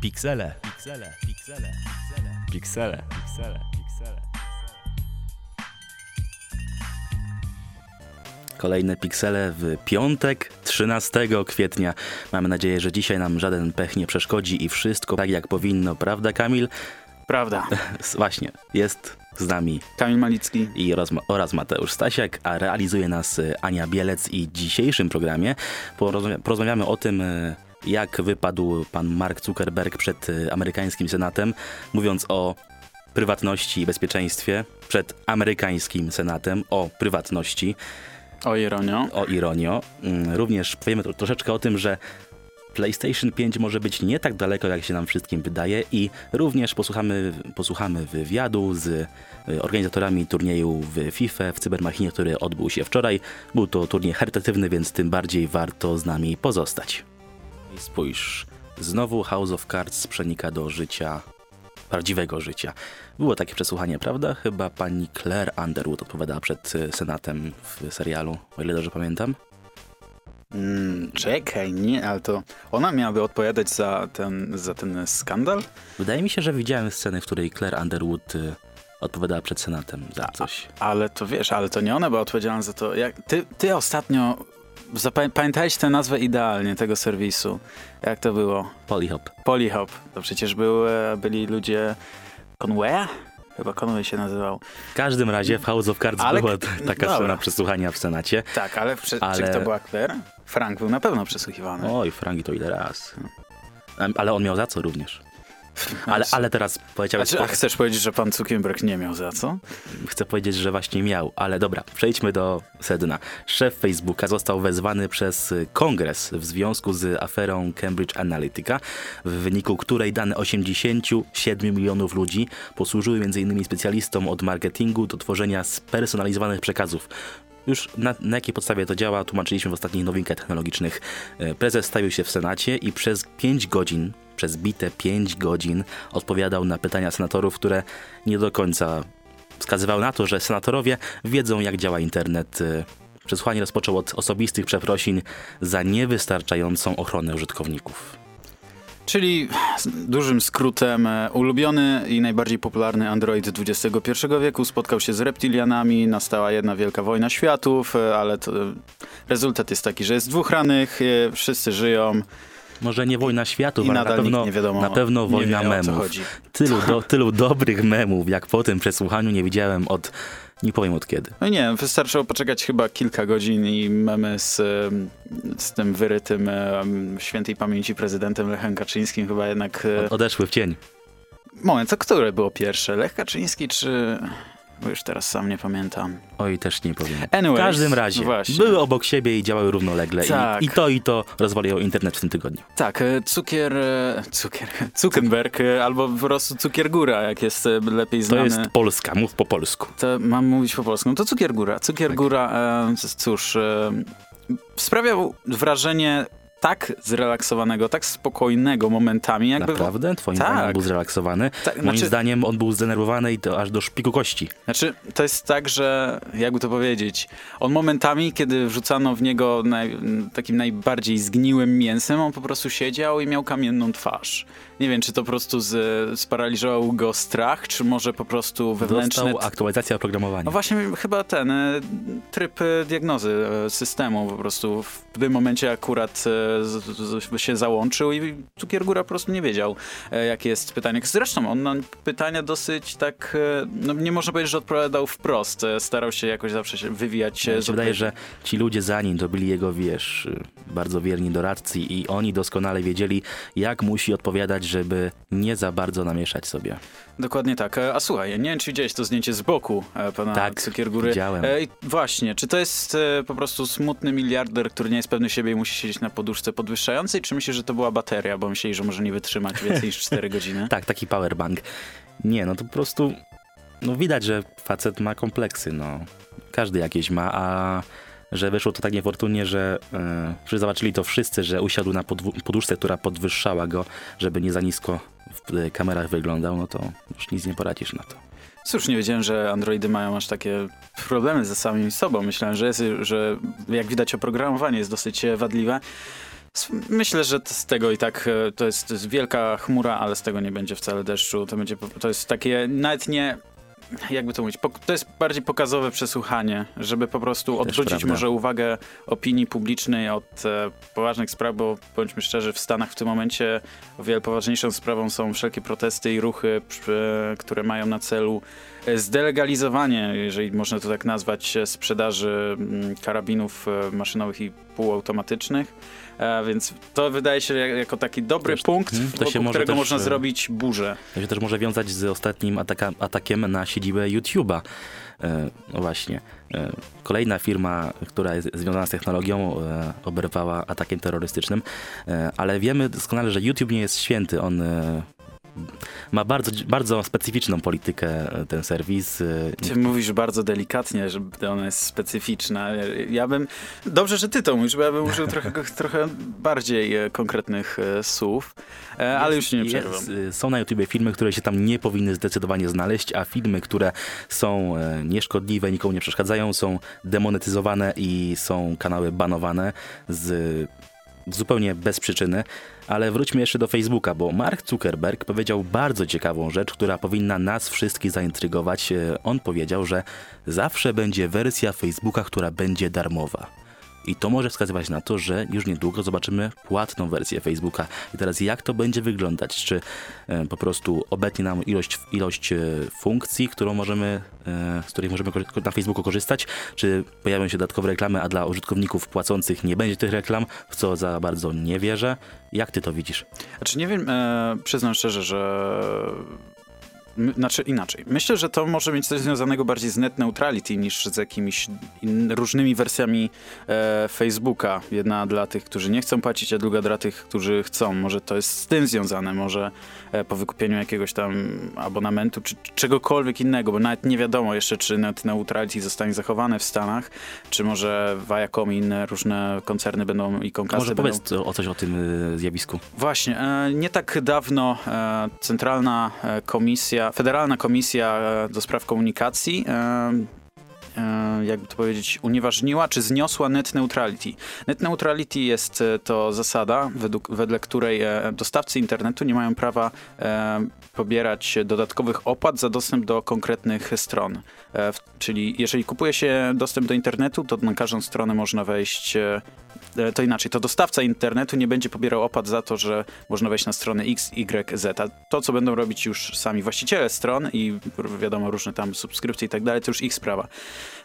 Piksele. Piksele. Piksele. Piksele. Piksele. Piksele. Kolejne piksele w piątek, 13 kwietnia. Mamy nadzieję, że dzisiaj nam żaden pech nie przeszkodzi i wszystko tak jak powinno, prawda Kamil? Prawda. Właśnie, jest z nami Kamil Malicki. i oraz, Mateusz Stasiak, a realizuje nas y, Ania Bielec i w dzisiejszym programie porozmawia- porozmawiamy o tym, y, jak wypadł pan Mark Zuckerberg przed y, amerykańskim senatem, mówiąc o prywatności i bezpieczeństwie, przed amerykańskim senatem o prywatności, O ironio. o ironio. Mm, Również powiemy tro- troszeczkę o tym, że PlayStation 5 może być nie tak daleko, jak się nam wszystkim wydaje i również posłuchamy, posłuchamy wywiadu z y, organizatorami turnieju w FIFA w Cybermachinie, który odbył się wczoraj. Był to turniej charytatywny, więc tym bardziej warto z nami pozostać. Spójrz, znowu House of Cards przenika do życia, prawdziwego życia. Było takie przesłuchanie, prawda? Chyba pani Claire Underwood odpowiadała przed y, Senatem w serialu, o ile dobrze pamiętam. Mm, czekaj, nie, ale to ona miałaby odpowiadać za ten, za ten skandal? Wydaje mi się, że widziałem scenę, w której Claire Underwood y, odpowiadała przed Senatem za coś. Ale to wiesz, ale to nie ona była odpowiedzialna za to. Jak, ty, ty ostatnio zapamię- pamiętałeś tę nazwę idealnie tego serwisu. Jak to było? Polyhop. Polyhop. To przecież był, e, byli ludzie Conwaya? Chyba Conway się nazywał. W każdym razie w House of Cards Ale- była taka dobra. przesłuchania w Senacie. Tak, ale, prze, Ale- czy to była Claire? Frank był na pewno przesłuchiwany. Oj, Franki to ile raz. Ale on miał za co również. Ale, ale teraz powiedziałeś... czy, a chcesz powiedzieć, że pan Zuckerberg nie miał za co? Chcę powiedzieć, że właśnie miał, ale dobra, przejdźmy do sedna. Szef Facebooka został wezwany przez kongres w związku z aferą Cambridge Analytica, w wyniku której dane 87 milionów ludzi posłużyły m.in. specjalistom od marketingu do tworzenia spersonalizowanych przekazów. Już na, na jakiej podstawie to działa, tłumaczyliśmy w ostatnich nowinkach technologicznych. E, Prezes stawił się w Senacie i przez 5 godzin, przez bite 5 godzin odpowiadał na pytania senatorów, które nie do końca wskazywały na to, że senatorowie wiedzą, jak działa internet. E, Przesłuchanie rozpoczął od osobistych przeprosin za niewystarczającą ochronę użytkowników. Czyli dużym skrótem, e, ulubiony i najbardziej popularny Android XXI wieku spotkał się z reptilianami, nastała jedna wielka wojna światów, e, ale e, rezultat jest taki, że jest dwóch rannych, wszyscy żyją Może nie wojna światów, i ale na pewno, wiadomo, na pewno wojna wie, co memów. Tylu, do, tylu dobrych memów, jak po tym przesłuchaniu nie widziałem od, nie powiem od kiedy. No nie, wystarczyło poczekać chyba kilka godzin i memy z, z tym wyrytym świętej pamięci prezydentem Lechem Kaczyńskim chyba jednak... e, Odeszły w cień. Moment, to które było pierwsze? Lech Kaczyński czy... Bo już teraz sam nie pamiętam. Oj, też nie powiem. Anyways, w każdym razie, właśnie. były obok siebie i działały równolegle. Tak. I, I to i to rozwaliło internet w tym tygodniu. Tak, e, cukier, e, cukier, Zuckerberg, e, albo po prostu cukiergóra, jak jest lepiej To znany. jest Polska, mów po polsku. To mam mówić po polsku. No to cukiergóra. Cukiergóra, e, c- cóż, e, sprawiał wrażenie tak zrelaksowanego, tak spokojnego momentami, jakby... Naprawdę? Twoim Tak. zdaniem był zrelaksowany? Tak, Moim znaczy- zdaniem on był zdenerwowany i to aż do szpiku kości. Znaczy, to jest tak, że jakby to powiedzieć, on momentami, kiedy wrzucano w niego naj, takim najbardziej zgniłym mięsem, on po prostu siedział i miał kamienną twarz. Nie wiem, czy to po prostu z, sparaliżował go strach, czy może po prostu wewnętrzne... Dostał aktualizację oprogramowania. No właśnie, chyba ten e, tryb e, diagnozy e, systemu po prostu w tym momencie akurat z, z, się załączył i Cukiergóra po prostu nie wiedział, e, jakie jest pytanie. Zresztą on na pytania dosyć tak, e, no nie można powiedzieć, że odpowiadał wprost. E, Starał się jakoś zawsze się wywijać. e, Mi z się wydaje, że ci ludzie za nim to byli jego, wiesz, y, bardzo wierni doradcy i oni doskonale wiedzieli, jak musi odpowiadać, żeby nie za bardzo namieszać sobie. Dokładnie tak. E, A słuchaj, nie wiem, czy widziałeś to zdjęcie z boku e, pana Tak, Cukiergóry. widziałem. E, właśnie, czy to jest e, po prostu smutny miliarder, który nie jest pewny siebie i musi siedzieć na poduszce podwyższającej, czy myślisz, że to była bateria, bo myśleli, że może nie wytrzymać więcej niż 4 godziny? Tak, taki powerbank. Nie, no to po prostu, no widać, że facet ma kompleksy, no. Każdy jakieś ma, a że wyszło to tak niefortunnie, że yy, zobaczyli to wszyscy, że usiadł na poduszce, która podwyższała go, żeby nie za nisko w kamerach wyglądał, no to już nic nie poradzisz na to. Cóż, nie wiedziałem, że androidy mają aż takie problemy ze samymi sobą. Myślałem, że, jest, że jak widać oprogramowanie jest dosyć wadliwe. Myślę, że z tego i tak e, to jest, to jest wielka chmura, ale z tego nie będzie wcale deszczu. To będzie, to jest takie nawet nie, jakby to mówić, to jest bardziej pokazowe przesłuchanie, żeby po prostu odwrócić może uwagę opinii publicznej od e, poważnych spraw, bo bądźmy szczerzy, w Stanach w tym momencie o wiele poważniejszą sprawą są wszelkie protesty i ruchy, przy, które mają na celu e, zdelegalizowanie, jeżeli można to tak nazwać, e, sprzedaży mm, karabinów e, maszynowych i półautomatycznych. E, więc to wydaje się jak- jako taki dobry Też- punkt, mhm, to wokół którego też, można e, zrobić burzę. To się też może wiązać z ostatnim ataka, atakiem na siedzibę YouTube'a. E, no właśnie. E, kolejna firma, która jest związana z technologią, e, oberwała atakiem terrorystycznym, e, ale wiemy doskonale, że YouTube nie jest święty. On ma bardzo, bardzo specyficzną politykę, e, ten serwis. E, Ty mówisz bardzo delikatnie, że ona jest specyficzna. Ja bym. Dobrze, że ty to mówisz, bo ja bym użył trochę, trochę bardziej e, konkretnych słów, ale już nie przerwam. Jest, są na YouTubie filmy, które się tam nie powinny zdecydowanie znaleźć, a filmy, które są nieszkodliwe, nikomu nie przeszkadzają, są demonetyzowane i są kanały banowane z zupełnie bez przyczyny. Ale wróćmy jeszcze do Facebooka, bo Mark Zuckerberg powiedział bardzo ciekawą rzecz, która powinna nas wszystkich zaintrygować. E, On powiedział, że zawsze będzie wersja Facebooka, która będzie darmowa. I to może wskazywać na to, że już niedługo zobaczymy płatną wersję Facebooka. I teraz jak to będzie wyglądać? Czy e, po prostu obetnie nam ilość, ilość e, funkcji, którą możemy, e, z której możemy na Facebooku korzystać? Czy pojawią się dodatkowe reklamy, a dla użytkowników płacących nie będzie tych reklam, w co za bardzo nie wierzę? Jak ty to widzisz? Znaczy nie wiem, e, przyznam szczerze, że. Znaczy inaczej. Myślę, że to może mieć coś związanego bardziej z net neutrality niż z jakimiś in, różnymi wersjami e, Facebooka. Jedna dla tych, którzy nie chcą płacić, a druga dla tych, którzy chcą. Może to jest z tym związane, może e, po wykupieniu jakiegoś tam abonamentu, czy czegokolwiek innego, bo nawet nie wiadomo jeszcze, czy net neutrality zostanie zachowane w Stanach, czy może Viacom i inne różne koncerny będą i konkasy Może będą... powiedz o coś o tym e, zjawisku. Właśnie, e, nie tak dawno e, Centralna e, Federalna Komisja do Spraw Komunikacji jakby to powiedzieć, unieważniła czy zniosła net neutrality. Net neutrality jest e, to zasada, według, wedle której e, dostawcy internetu nie mają prawa e, pobierać dodatkowych opłat za dostęp do konkretnych stron. E, czyli jeżeli kupuje się dostęp do internetu, to na każdą stronę można wejść e, e, to inaczej, to dostawca internetu nie będzie pobierał opłat za to, że można wejść na stronę X, Y, Z. A to, co będą robić już sami właściciele stron i wiadomo, różne tam subskrypcje i tak dalej, to już ich sprawa.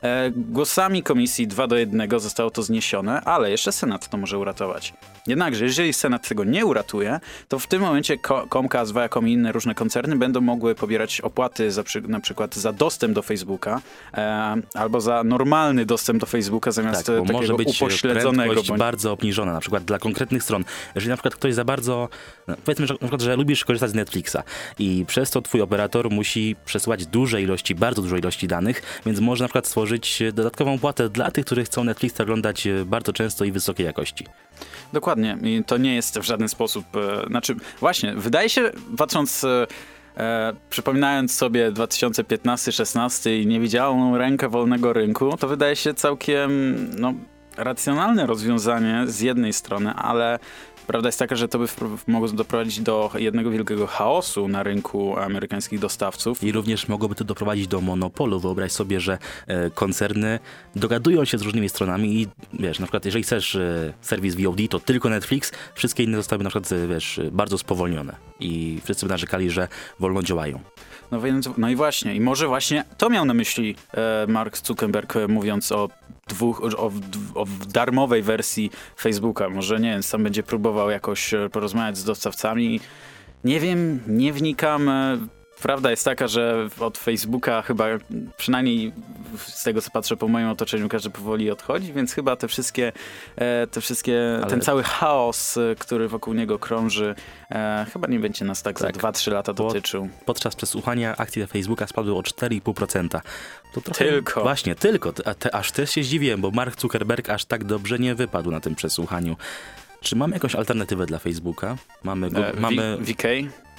E, głosami komisji 2 do 1 zostało to zniesione, ale jeszcze Senat to może uratować. Jednakże, jeżeli Senat tego nie uratuje, to w tym momencie Comcast, Viacom i inne różne koncerny będą mogły pobierać opłaty za na przykład za dostęp do Facebooka e, albo za normalny dostęp do Facebooka zamiast Tak, e, takiego może być upośledzonego. prędkość bądź- bardzo obniżona, na przykład dla konkretnych stron. Jeżeli na przykład ktoś za bardzo, no, powiedzmy że, na przykład, że lubisz korzystać z Netflixa i przez to twój operator musi przesyłać duże ilości, bardzo duże ilości danych, więc może na przykład stworzyć e, dodatkową płatę dla tych, którzy chcą Netflixa oglądać e, bardzo często i wysokiej jakości. Dokładnie. I to nie jest w żaden sposób. E, znaczy, właśnie, wydaje się, patrząc. E, przypominając sobie 2015-16 i niewidzialną rękę wolnego rynku, to wydaje się całkiem no, racjonalne rozwiązanie z jednej strony, ale prawda jest taka, że to by mogło doprowadzić do jednego wielkiego chaosu na rynku amerykańskich dostawców. I również mogłoby to doprowadzić do monopolu. Wyobraź sobie, że e, koncerny dogadują się z różnymi stronami i wiesz, na przykład jeżeli chcesz e, serwis VOD, to tylko Netflix, wszystkie inne zostały na przykład, e, wiesz, bardzo spowolnione. I wszyscy by narzekali, że wolno działają. No, więc, no i właśnie, i może właśnie to miał na myśli e, Mark Zuckerberg e, mówiąc o dwóch, o, o, darmowej wersji Facebooka. Może nie wiem, sam będzie próbował jakoś e, porozmawiać z dostawcami. Nie wiem, nie wnikam. e, Prawda jest taka, że od Facebooka chyba przynajmniej z tego co patrzę po moim otoczeniu każdy powoli odchodzi, więc chyba te wszystkie, e, te wszystkie Ale- ten cały chaos, e, który wokół niego krąży, e, chyba nie będzie nas tak, Tak. za 2-3 lata dotyczył. Podczas przesłuchania akcje Facebooka spadły o 4,5%. To trochę, Tylko. Właśnie, tylko. A te, aż też się zdziwiłem, bo Mark Zuckerberg aż tak dobrze nie wypadł na tym przesłuchaniu. Czy mamy jakąś alternatywę dla Facebooka? Mamy, go, E, mamy VK?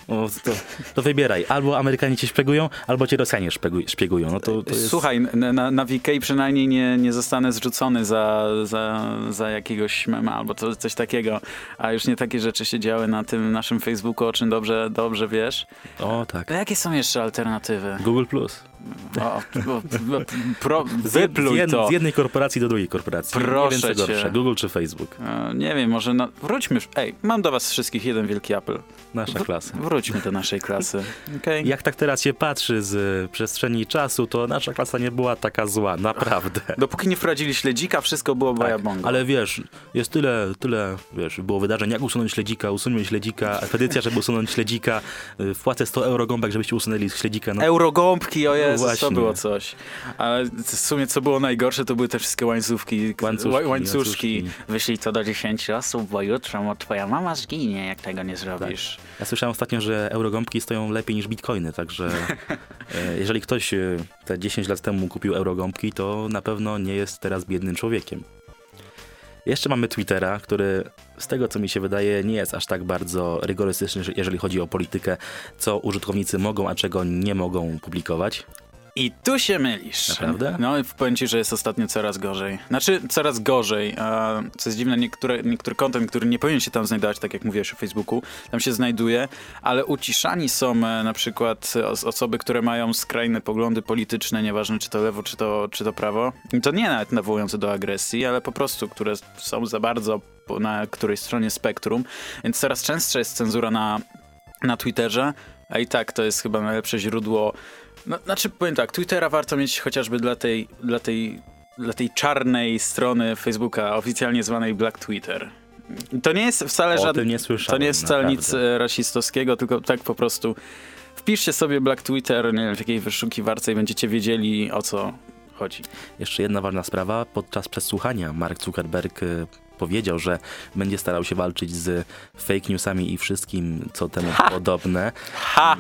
O, to, to wybieraj. Albo Amerykanie cię szpiegują, albo cię Rosjanie szpieguj, szpiegują. No to, to jest... Słuchaj, na, na, na VK przynajmniej nie, nie zostanę zrzucony za, za, za jakiegoś mema albo to, coś takiego, a już nie takie rzeczy się działy na tym naszym Facebooku, o czym dobrze, dobrze wiesz. O, tak. A jakie są jeszcze alternatywy? Google Plus. O, o, pro, Z, wypluj jed, to. z jednej korporacji do drugiej korporacji. Proszę nie wiem, co gorsze, Google czy Facebook. E, Nie wiem, może na... wróćmy. już- Ej, mam do was wszystkich jeden wielki apel. Nasza klasa. Wróćmy do naszej klasy. Okay? Jak tak teraz się patrzy z przestrzeni czasu, to nasza klasa nie była taka zła, naprawdę. Dopóki nie wprowadzili śledzika, wszystko było. Tak, ale wiesz, jest tyle, tyle, wiesz, było wydarzeń, jak usunąć śledzika, usuńmy śledzika, petycja, żeby usunąć śledzika, y, wpłacę 100 euro gąbek, żebyście usunęli śledzika. No, Eurogąbki, o Jezus, to było coś. Ale w sumie co było najgorsze, to były te wszystkie łańcuszki. Łańcuszki, ła- łańcuszki. łańcuszki. Wyślij to do 10 osób, bo jutro twoja mama zginie, jak tego nie zrobisz. Ja słyszałem ostatnio, że eurogąbki stoją lepiej niż bitcoiny, także e, jeżeli ktoś e, te 10 lat temu kupił eurogąbki, to na pewno nie jest teraz biednym człowiekiem. Jeszcze mamy Twittera, który z tego co mi się wydaje nie jest aż tak bardzo rygorystyczny, jeżeli chodzi o politykę, co użytkownicy mogą, a czego nie mogą publikować. I tu się mylisz. Naprawdę? No i powiem ci, że jest ostatnio coraz gorzej. Znaczy, coraz gorzej. A, co jest dziwne, niektóre, niektóry content, który nie powinien się tam znajdować, tak jak mówiłeś o Facebooku, tam się znajduje, ale uciszani są e, na przykład os- osoby, które mają skrajne poglądy polityczne, nieważne czy to lewo, czy to, czy to prawo. I to nie nawet nawołujące do agresji, ale po prostu, które są za bardzo na którejś stronie spektrum. Więc coraz częstsza jest cenzura na, na Twitterze, a i tak to jest chyba najlepsze źródło no, znaczy powiem tak, Twittera warto mieć chociażby dla tej, dla tej, dla tej czarnej strony Facebooka, oficjalnie zwanej Black Twitter. To nie jest wcale żadne. To nie jest wcale nic naprawdę. e, rasistowskiego, tylko tak po prostu wpiszcie sobie Black Twitter, nie wiem, w jakiej wyszukiwarce i będziecie wiedzieli o co chodzi. Jeszcze jedna ważna sprawa. Podczas przesłuchania Mark Zuckerberg e, powiedział, że będzie starał się walczyć z fake newsami i wszystkim, co temu podobne. Ha!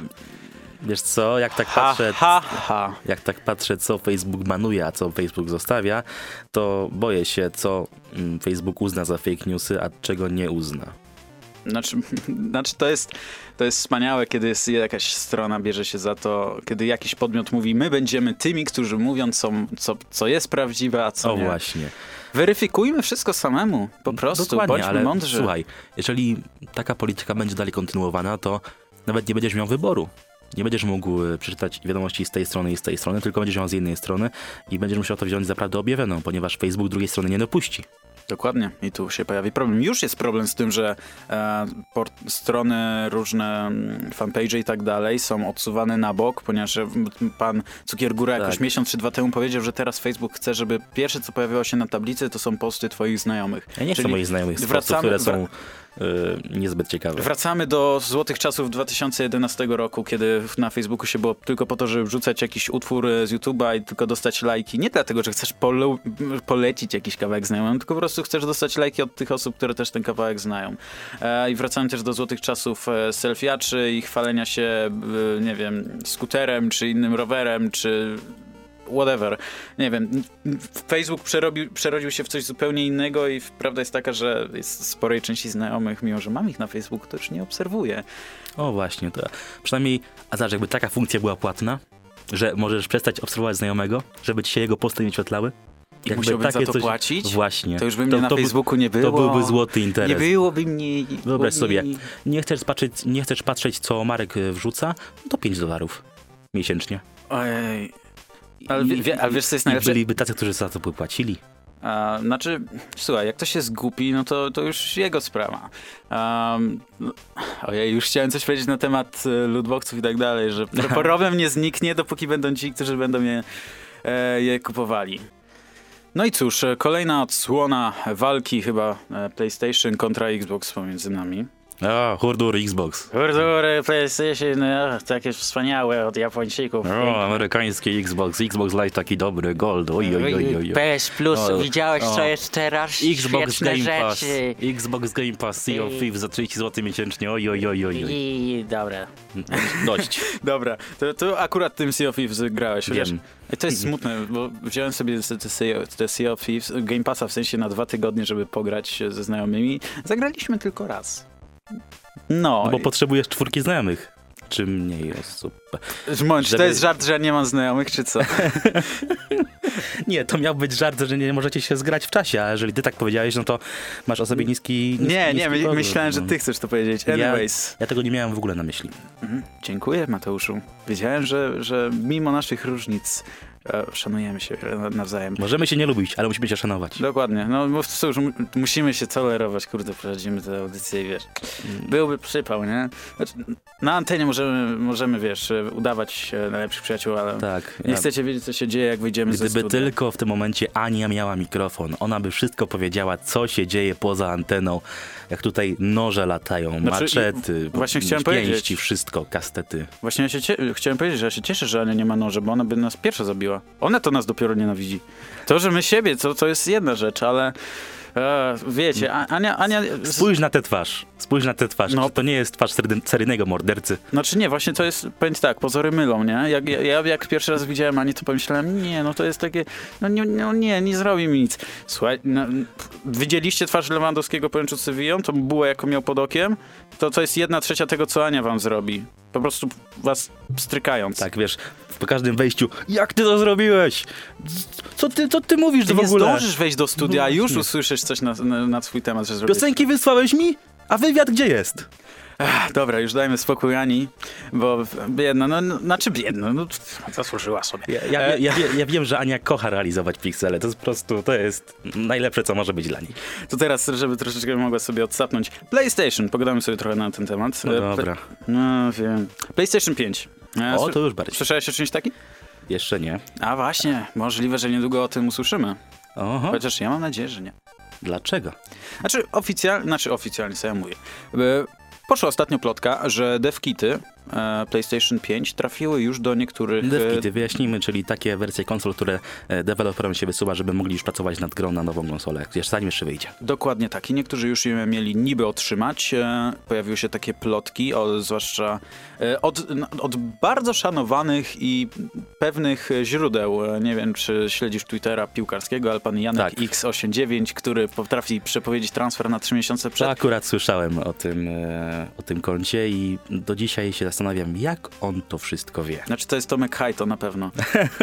Wiesz co, jak tak patrzę, ha, ha. jak tak patrzę, co Facebook banuje, a co Facebook zostawia, to boję się, co mm, Facebook uzna za fake newsy, a czego nie uzna. Znaczy, znaczy to, jest, to jest wspaniałe, kiedy jest jakaś strona bierze się za to, kiedy jakiś podmiot mówi, my będziemy tymi, którzy mówią, co, co, co jest prawdziwe, a co o nie. właśnie. Weryfikujmy wszystko samemu, po prostu, Dokładnie, bądźmy ale mądrzy. słuchaj, jeżeli taka polityka będzie dalej kontynuowana, to nawet nie będziesz miał wyboru. Nie będziesz mógł e, przeczytać wiadomości z tej strony i z tej strony, tylko będziesz miał z jednej strony i będziesz musiał to wziąć za prawdę objawioną, ponieważ Facebook drugiej strony nie dopuści. Dokładnie. I tu się pojawi problem. Już jest problem z tym, że e, strony, różne mm, fanpage i tak dalej są odsuwane na bok, ponieważ e, pan Cukiergóra jakoś Tak. miesiąc czy dwa temu powiedział, że teraz Facebook chce, żeby pierwsze, co pojawiało się na tablicy, to są posty twoich znajomych. Ja nie chcę moich znajomych wracamy- które są niezbyt ciekawe. Wracamy do złotych czasów 2011 roku, kiedy na Facebooku się było tylko po to, żeby wrzucać jakiś utwór e, z YouTube'a i tylko dostać lajki. Nie dlatego, że chcesz polu- polecić jakiś kawałek znajomym, tylko po prostu chcesz dostać lajki od tych osób, które też ten kawałek znają. E, I wracamy też do złotych czasów e, selfiaczy i chwalenia się, e, nie wiem, skuterem, czy innym rowerem, czy whatever. Nie wiem. Facebook przerobił, przerodził się w coś zupełnie innego i prawda jest taka, że jest sporej części znajomych, mimo że mam ich na Facebooku, to już nie obserwuję. O właśnie, to przynajmniej, a zobacz, jakby taka funkcja była płatna, że możesz przestać obserwować znajomego, żeby ci się jego posty nie wyświetlały. I musiałbym za to płacić? Właśnie. To już by mnie na by- Facebooku nie było. To byłby złoty interes. Nie byłoby mnie. Wyobraź sobie, nie- nie chcesz patrzeć, nie chcesz patrzeć co Marek e, wrzuca, to 5 dolarów miesięcznie. Ojej. Ale, I- wie, ale wiesz, co jest najlepsze? byliby tacy, którzy za to by płacili. A, znaczy, słuchaj, jak ktoś jest głupi, no to, to już jego sprawa. Um, ojej, już chciałem coś powiedzieć na temat e, lootboxów i tak dalej, że problem nie zniknie, dopóki będą ci, którzy będą je, e, je kupowali. No i cóż, e, kolejna odsłona walki chyba PlayStation kontra Xbox pomiędzy nami. O, hurdur Xbox. Hordory PlayStation, e, takie wspaniałe od Japończyków. O, amerykański Xbox. Xbox Live taki dobry, gold. Oj, oj, oj, oj. PS Plus, O, widziałeś o. co jest teraz? Xbox Świetne Game Pass. rzeczy. Xbox Game Pass Sea of Thieves za 30 zł miesięcznie. Oj, oj, oj, oj. I dobra. Dość. Dobra, to, to akurat tym Sea of Thieves grałeś? Wiem. To jest smutne, bo wziąłem sobie te, te, Sea- te Sea of Thieves, Game Passa w sensie na dwa tygodnie, żeby pograć ze znajomymi. Zagraliśmy tylko raz. No, No bo i- potrzebujesz czwórki znajomych. czy mniej osób. Moment, czy to Żeby- jest żart, że ja nie mam znajomych, czy co? Nie, to miał być żart, że nie możecie się zgrać w czasie, a jeżeli ty tak powiedziałeś, no to masz o sobie niski, niski Nie, nie, niski my, pogląd, myślałem, że no. ty chcesz to powiedzieć. Ja- Anyways. Ja tego nie miałem w ogóle na myśli. Mhm. Dziękuję, Mateuszu. Wiedziałem, że, że mimo naszych różnic szanujemy się na- nawzajem. Możemy się nie lubić, ale musimy się szanować. Dokładnie. No bo mu- musimy się tolerować, kurde, prowadzimy tę audycję i wiesz. Byłby przypał, nie? Znaczy, na antenie możemy, możemy, wiesz, e, udawać e, najlepszych przyjaciół, ale Tak. nie ja- chcecie wiedzieć, co się dzieje, jak wyjdziemy ze Gdyby studia. tylko w tym momencie Ania miała mikrofon, ona by wszystko powiedziała, co się dzieje poza anteną, jak tutaj noże latają, Znaczy, maczety, właśnie chciałem pięści, powiedzieć. wszystko, kastety. Właśnie ja się chciałem powiedzieć, że ja się cieszę, że Ania nie ma noży, bo ona by nas pierwsza zabiła. Ona to nas dopiero nienawidzi. To, że my siebie, to, to jest jedna rzecz, ale e, wiecie, Ania, Ania Spójrz na tę twarz, spójrz na tę twarz. No. To nie jest twarz sery- seryjnego mordercy? Znaczy nie, właśnie to jest, powiem tak, pozory mylą, nie? Jak, ja, ja jak pierwszy raz widziałem Anię, to pomyślałem, nie, no to jest takie, no nie, no nie, nie zrobi mi nic. Słuchaj, no, widzieliście twarz Lewandowskiego po Sewillą? Tą bułę, jaką miał pod okiem? To, to jest jedna trzecia tego, co Ania wam zrobi. Po prostu was strykając. Tak, wiesz, po każdym wejściu, jak ty to zrobiłeś? Co ty, co ty mówisz Ty w nie ogóle? zdążysz wejść do studia, No a już właśnie. usłyszysz coś na, na, na swój temat, że zrobisz. Piosenki wysłałeś mi? A wywiad gdzie jest? Ech, dobra, już dajmy spokój Ani, bo biedna, no, no znaczy biedna, no zasłużyła sobie. Ja, ja, E, ja, ja, wiem, że Ania kocha realizować piksele. To jest po prostu, to jest najlepsze, co może być dla niej. To teraz, żeby troszeczkę mogła sobie odsapnąć. PlayStation, pogadamy sobie trochę na ten temat. No E, dobra. No wiem. PlayStation 5. E, O, to już bardziej. Słyszałeś o czymś takim? Jeszcze nie. A właśnie, możliwe, że niedługo o tym usłyszymy. Oho. Chociaż ja mam nadzieję, że nie. Dlaczego? Znaczy oficjalnie, znaczy oficjalnie, co ja mówię. Poszła ostatnio plotka, że devkity PlayStation 5 trafiły już do niektórych... e, Devkity, wyjaśnijmy, czyli takie wersje konsol, które e, deweloperom się wysuwa, żeby mogli już pracować nad grą na nową konsolę, zanim jeszcze wyjdzie. Dokładnie tak. I niektórzy już je mieli niby otrzymać. E, Pojawiły się takie plotki, o, zwłaszcza e, od, od bardzo szanowanych i pewnych źródeł. E, Nie wiem, czy śledzisz Twittera piłkarskiego, ale pan Janek Tak. X89, który potrafi przepowiedzieć transfer na trzy miesiące przed. To akurat słyszałem o tym, e, o tym koncie i do dzisiaj się zastanawiam, jak on to wszystko wie. Znaczy to jest Tomek Hajto na pewno.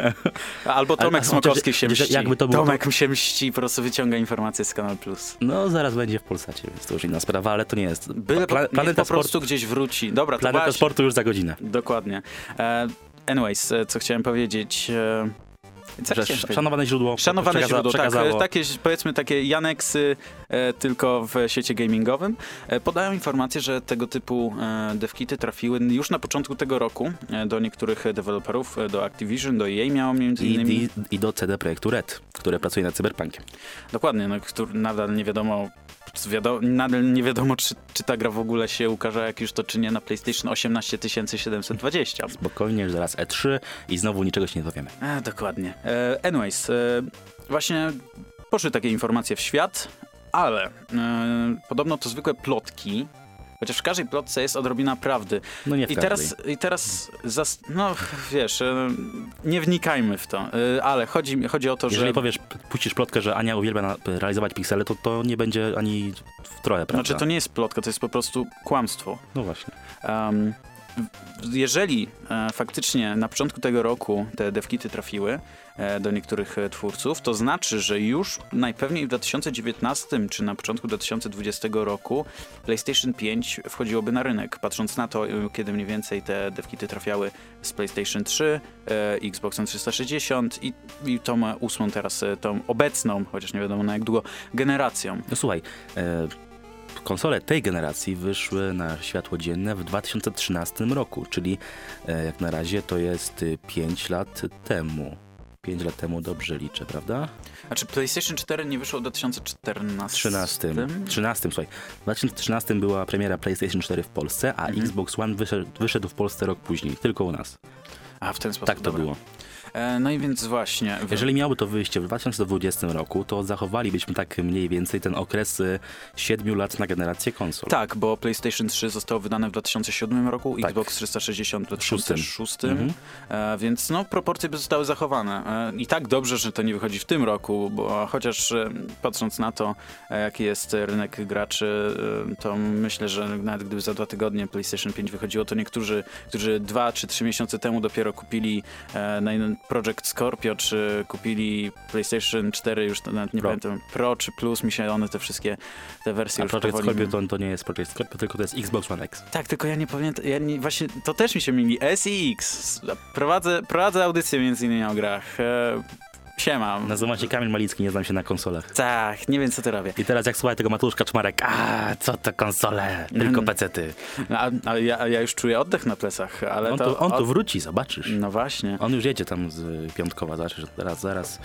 Albo Tomek Smokowski się mści. jakby to było- Tomek się mści po prostu wyciąga informacje z Kanal Plus. No, zaraz będzie w Polsacie, więc to już inna sprawa, ale to nie jest. Byle po, Pla- planeta po prostu sportu, gdzieś wróci. Dobra, to planeta sportu już za godzinę. Dokładnie. E, anyways, e, co chciałem powiedzieć. Co Że chciałem sz- powiedzieć? szanowane źródło Szanowane przekaza- źródło, tak. przekazało. e, Takie, powiedzmy, takie Janeksy, e, tylko w świecie gamingowym. E, podają informację, że tego typu e, devkity trafiły już na początku tego roku e, do niektórych deweloperów, e, do Activision, do EA miało między I, innymi. i, I do CD Projektu Red, które pracuje nad Cyberpunkiem. Dokładnie, no, który nadal nie wiadomo, wiadomo nadal nie wiadomo, czy, czy ta gra w ogóle się ukaże, jak już to czy nie, na PlayStation 18720. Spokojnie, że zaraz E3 i znowu niczego się nie dowiemy. E, dokładnie. E, anyways, e, właśnie poszły takie informacje w świat, ale e, podobno to zwykłe plotki, chociaż w każdej plotce jest odrobina prawdy. No nie w I każdej. teraz, I teraz, zas- no wiesz, e, nie wnikajmy w to, e, ale chodzi, chodzi o to, Jeżeli że... powiesz, puścisz plotkę, że Ania uwielbia realizować piksele, to to nie będzie ani w trochę, prawda? Znaczy to nie jest plotka, to jest po prostu kłamstwo. No właśnie. Um, jeżeli e, faktycznie na początku tego roku te devkity trafiły e, do niektórych e, twórców, to znaczy, że już najpewniej w 2019 czy na początku 2020 roku PlayStation 5 wchodziłoby na rynek. Patrząc na to, kiedy mniej więcej te devkity trafiały z PlayStation 3, e, Xboxem 360 i, i tą ósmą teraz, tą obecną, chociaż nie wiadomo na jak długo, generacją. No słuchaj, e, konsole tej generacji wyszły na światło dzienne w 2013 roku, czyli e, jak na razie to jest 5 lat temu. 5 lat temu dobrze liczę, prawda? Znaczy PlayStation 4 nie wyszło w 2014. 13. 13, słuchaj. W 2013 była premiera PlayStation 4 w Polsce, a Mhm. Xbox One wyszedł, wyszedł w Polsce rok później, tylko u nas. A w ten sposób. Tak to dobra. było. E, no i więc właśnie. Jeżeli miałoby to wyjście w 2020 roku, to zachowalibyśmy tak mniej więcej ten okres y, 7 lat na generację konsol. Tak, bo PlayStation 3 zostało wydane w 2007 roku, Tak. Xbox 360 w Szóstym. 2006, Mhm. e, więc no proporcje by zostały zachowane. E, I tak dobrze, że to nie wychodzi w tym roku, bo chociaż patrząc na to, jaki jest rynek graczy, to myślę, że nawet gdyby za dwa tygodnie PlayStation 5 wychodziło, to niektórzy, którzy dwa czy trzy miesiące temu dopiero kupili e, na inny Project Scorpio, czy kupili PlayStation 4, już nawet nie Pro. pamiętam, Pro czy Plus, mi się one te wszystkie, te wersje A już Project powoli... Scorpio to, to nie jest Project Scorpio, tylko to jest Xbox One X. Tak, tylko ja nie pamiętam, ja nie, właśnie to też mi się myli. S i X. Prowadzę, prowadzę audycję między innymi o grach. E, siema. Nazywam się Kamil Malicki, nie znam się na konsolach. Tak, nie wiem co ty robię. I teraz jak słuchaj tego Matuszka Czmarek, a co to konsole, tylko Mhm. pecety. No, a, a ja, ja już czuję oddech na plecach, ale On to... tu, on tu od- wróci, zobaczysz. No właśnie. On już jedzie tam z Piątkowa, zobaczysz, zaraz, zaraz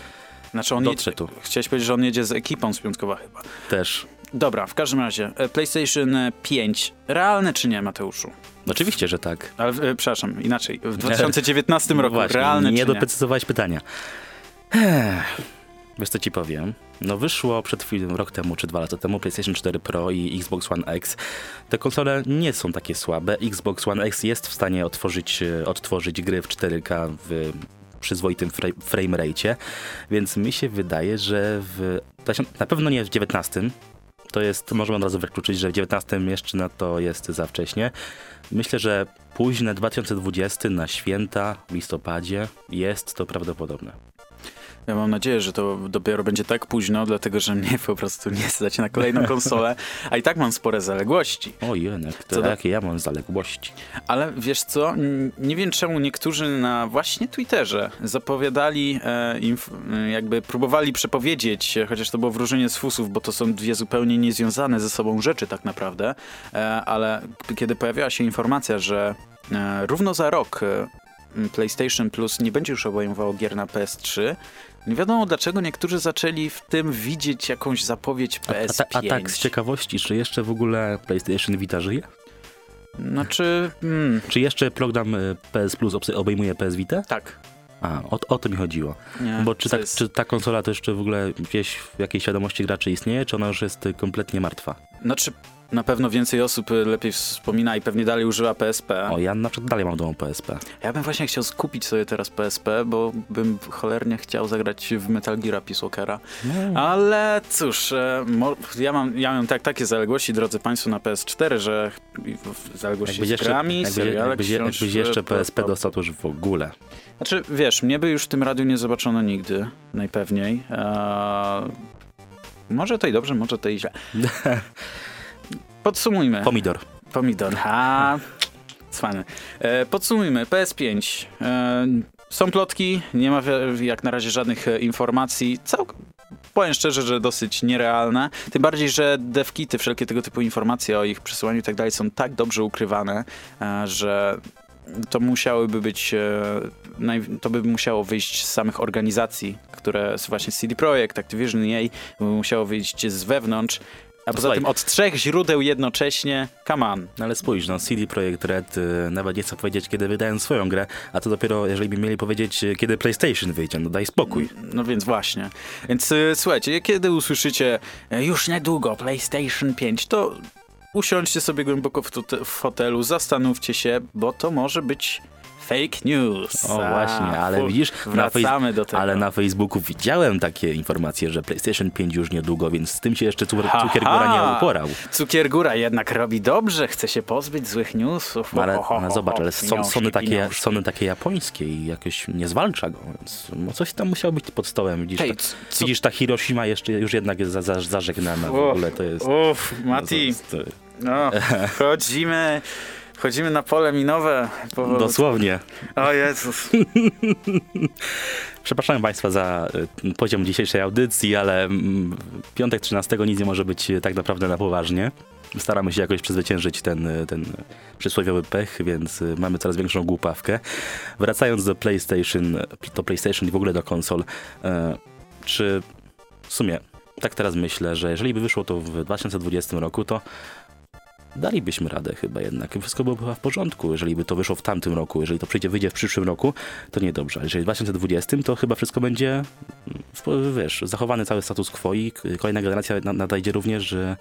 Znaczy on dotrze jedzie, tu Chciałeś powiedzieć, że on jedzie z ekipą z Piątkowa chyba. też. Dobra, w każdym razie, e, PlayStation 5. Realne czy nie, Mateuszu? Oczywiście, że tak. Ale, e, przepraszam, inaczej. W 2019 roku No Właśnie, realne nie czy nie? doprecyzowałeś pytania. Wiesz co ci powiem? No wyszło przed chwilą, rok temu czy dwa lata temu PlayStation 4 Pro i Xbox One X. Te konsole nie są takie słabe. Xbox One X jest w stanie otworzyć, e, odtworzyć gry w 4K w przyzwoitym fra- frame rate, więc mi się wydaje, że w, na pewno nie w 19, to jest, możemy od razu wykluczyć, że w 19 jeszcze na to jest za wcześnie. Myślę, że późne 2020 na święta w listopadzie jest to prawdopodobne. Ja mam nadzieję, że to dopiero będzie tak późno, dlatego że mnie po prostu nie stać na kolejną konsolę, a i tak mam spore zaległości. O Jenek, to do- jakie ja mam zaległości. Ale wiesz co, nie wiem czemu niektórzy na właśnie Twitterze zapowiadali, e, e, jakby próbowali przepowiedzieć, e, chociaż to było wróżenie z fusów, bo to są dwie zupełnie niezwiązane ze sobą rzeczy tak naprawdę, e, ale kiedy pojawiła się informacja, że e, równo za rok e, PlayStation Plus nie będzie już obejmowało gier na PS3, nie wiadomo dlaczego niektórzy zaczęli w tym widzieć jakąś zapowiedź A, a, PS5. ta, a tak z ciekawości, czy jeszcze w ogóle PlayStation Vita żyje? Znaczy, mm, Czy jeszcze program y, PS Plus obejmuje PS Vita? tak. A, o, o to mi chodziło. Nie, Bo czy, tak, jest- czy ta konsola to jeszcze w ogóle gdzieś w jakiejś świadomości graczy istnieje, czy ona już jest y, kompletnie martwa? Znaczy, na pewno więcej osób y, lepiej wspomina i pewnie dalej używa PSP. O, ja na przykład dalej mam w domu PSP. Ja bym właśnie chciał skupić sobie teraz PSP, bo bym cholernie chciał zagrać w Metal Gear Peace Walkera. Ale cóż, e, ja mam, ja mam tak, takie zaległości, drodzy Państwo, na PS4, że zaległości Jakbyś z grami, jakbyś, seriale, jakbyś, książ- jakbyś jeszcze PSP dostał, to już w ogóle. Znaczy, wiesz, mnie by już w tym radiu nie zobaczono nigdy, najpewniej. Eee, może to i dobrze, może to i źle. Podsumujmy. Pomidor. Pomidor. A, cwany. E, podsumujmy. PS5. E, są plotki, nie ma jak na razie żadnych e, informacji. Całk powiem szczerze, że dosyć nierealne. Tym bardziej, że devkity, wszelkie tego typu informacje o ich przesyłaniu i tak dalej są tak dobrze ukrywane, e, że to musiałyby być, e, to by musiało wyjść z samych organizacji, które są właśnie CD Projekt, Activision, EA, by musiało wyjść z wewnątrz. A poza Słuchaj. tym od trzech źródeł jednocześnie, come on. No ale spójrz, no CD Projekt Red y, nawet nie chce powiedzieć, kiedy wydają swoją grę, a to dopiero, jeżeli by mieli powiedzieć, y, kiedy PlayStation wyjdzie, no daj spokój. No więc właśnie. Więc y, słuchajcie, kiedy usłyszycie e, już niedługo PlayStation 5, to usiądźcie sobie głęboko w, tute- w fotelu, zastanówcie się, bo to może być fake news. O A, właśnie, ale widzisz, Wracamy do tego. ale na Facebooku widziałem takie informacje, że PlayStation 5 już niedługo, więc z tym się jeszcze cukier, Ha, cukier góra ha. nie uporał. Cukier Góra jednak robi dobrze, chce się pozbyć złych newsów. No, ale, Ho, ho, no zobacz, ale są, pieniążki, Sony, takie, pieniążki. Sony takie japońskie i jakoś nie zwalcza go, więc no coś tam musiało być pod stołem. Widzisz, Hej, ta, co- widzisz ta Hiroshima jeszcze już jednak jest za, za, zażegnana w ogóle, to jest... Uff, Mati, no, chodzimy, chodzimy na pole minowe. dosłownie. O Jezus. Przepraszam Państwa za y, poziom dzisiejszej audycji, ale mm, piątek 13 nic nie może być y, tak naprawdę na poważnie. Staramy się jakoś przezwyciężyć ten, y, ten przysłowiowy pech, więc mamy coraz większą głupawkę. Wracając do PlayStation, do PlayStation i w ogóle do konsol, czy w sumie tak teraz myślę, że jeżeli by wyszło to w 2020 roku, to dalibyśmy radę chyba jednak. Wszystko byłoby chyba w porządku, jeżeli by to wyszło w tamtym roku. Jeżeli to przyjdzie, wyjdzie w przyszłym roku, to niedobrze. Jeżeli w 2020, to chyba wszystko będzie, w- wiesz, zachowany cały status quo i kolejna generacja na- nadejdzie również e,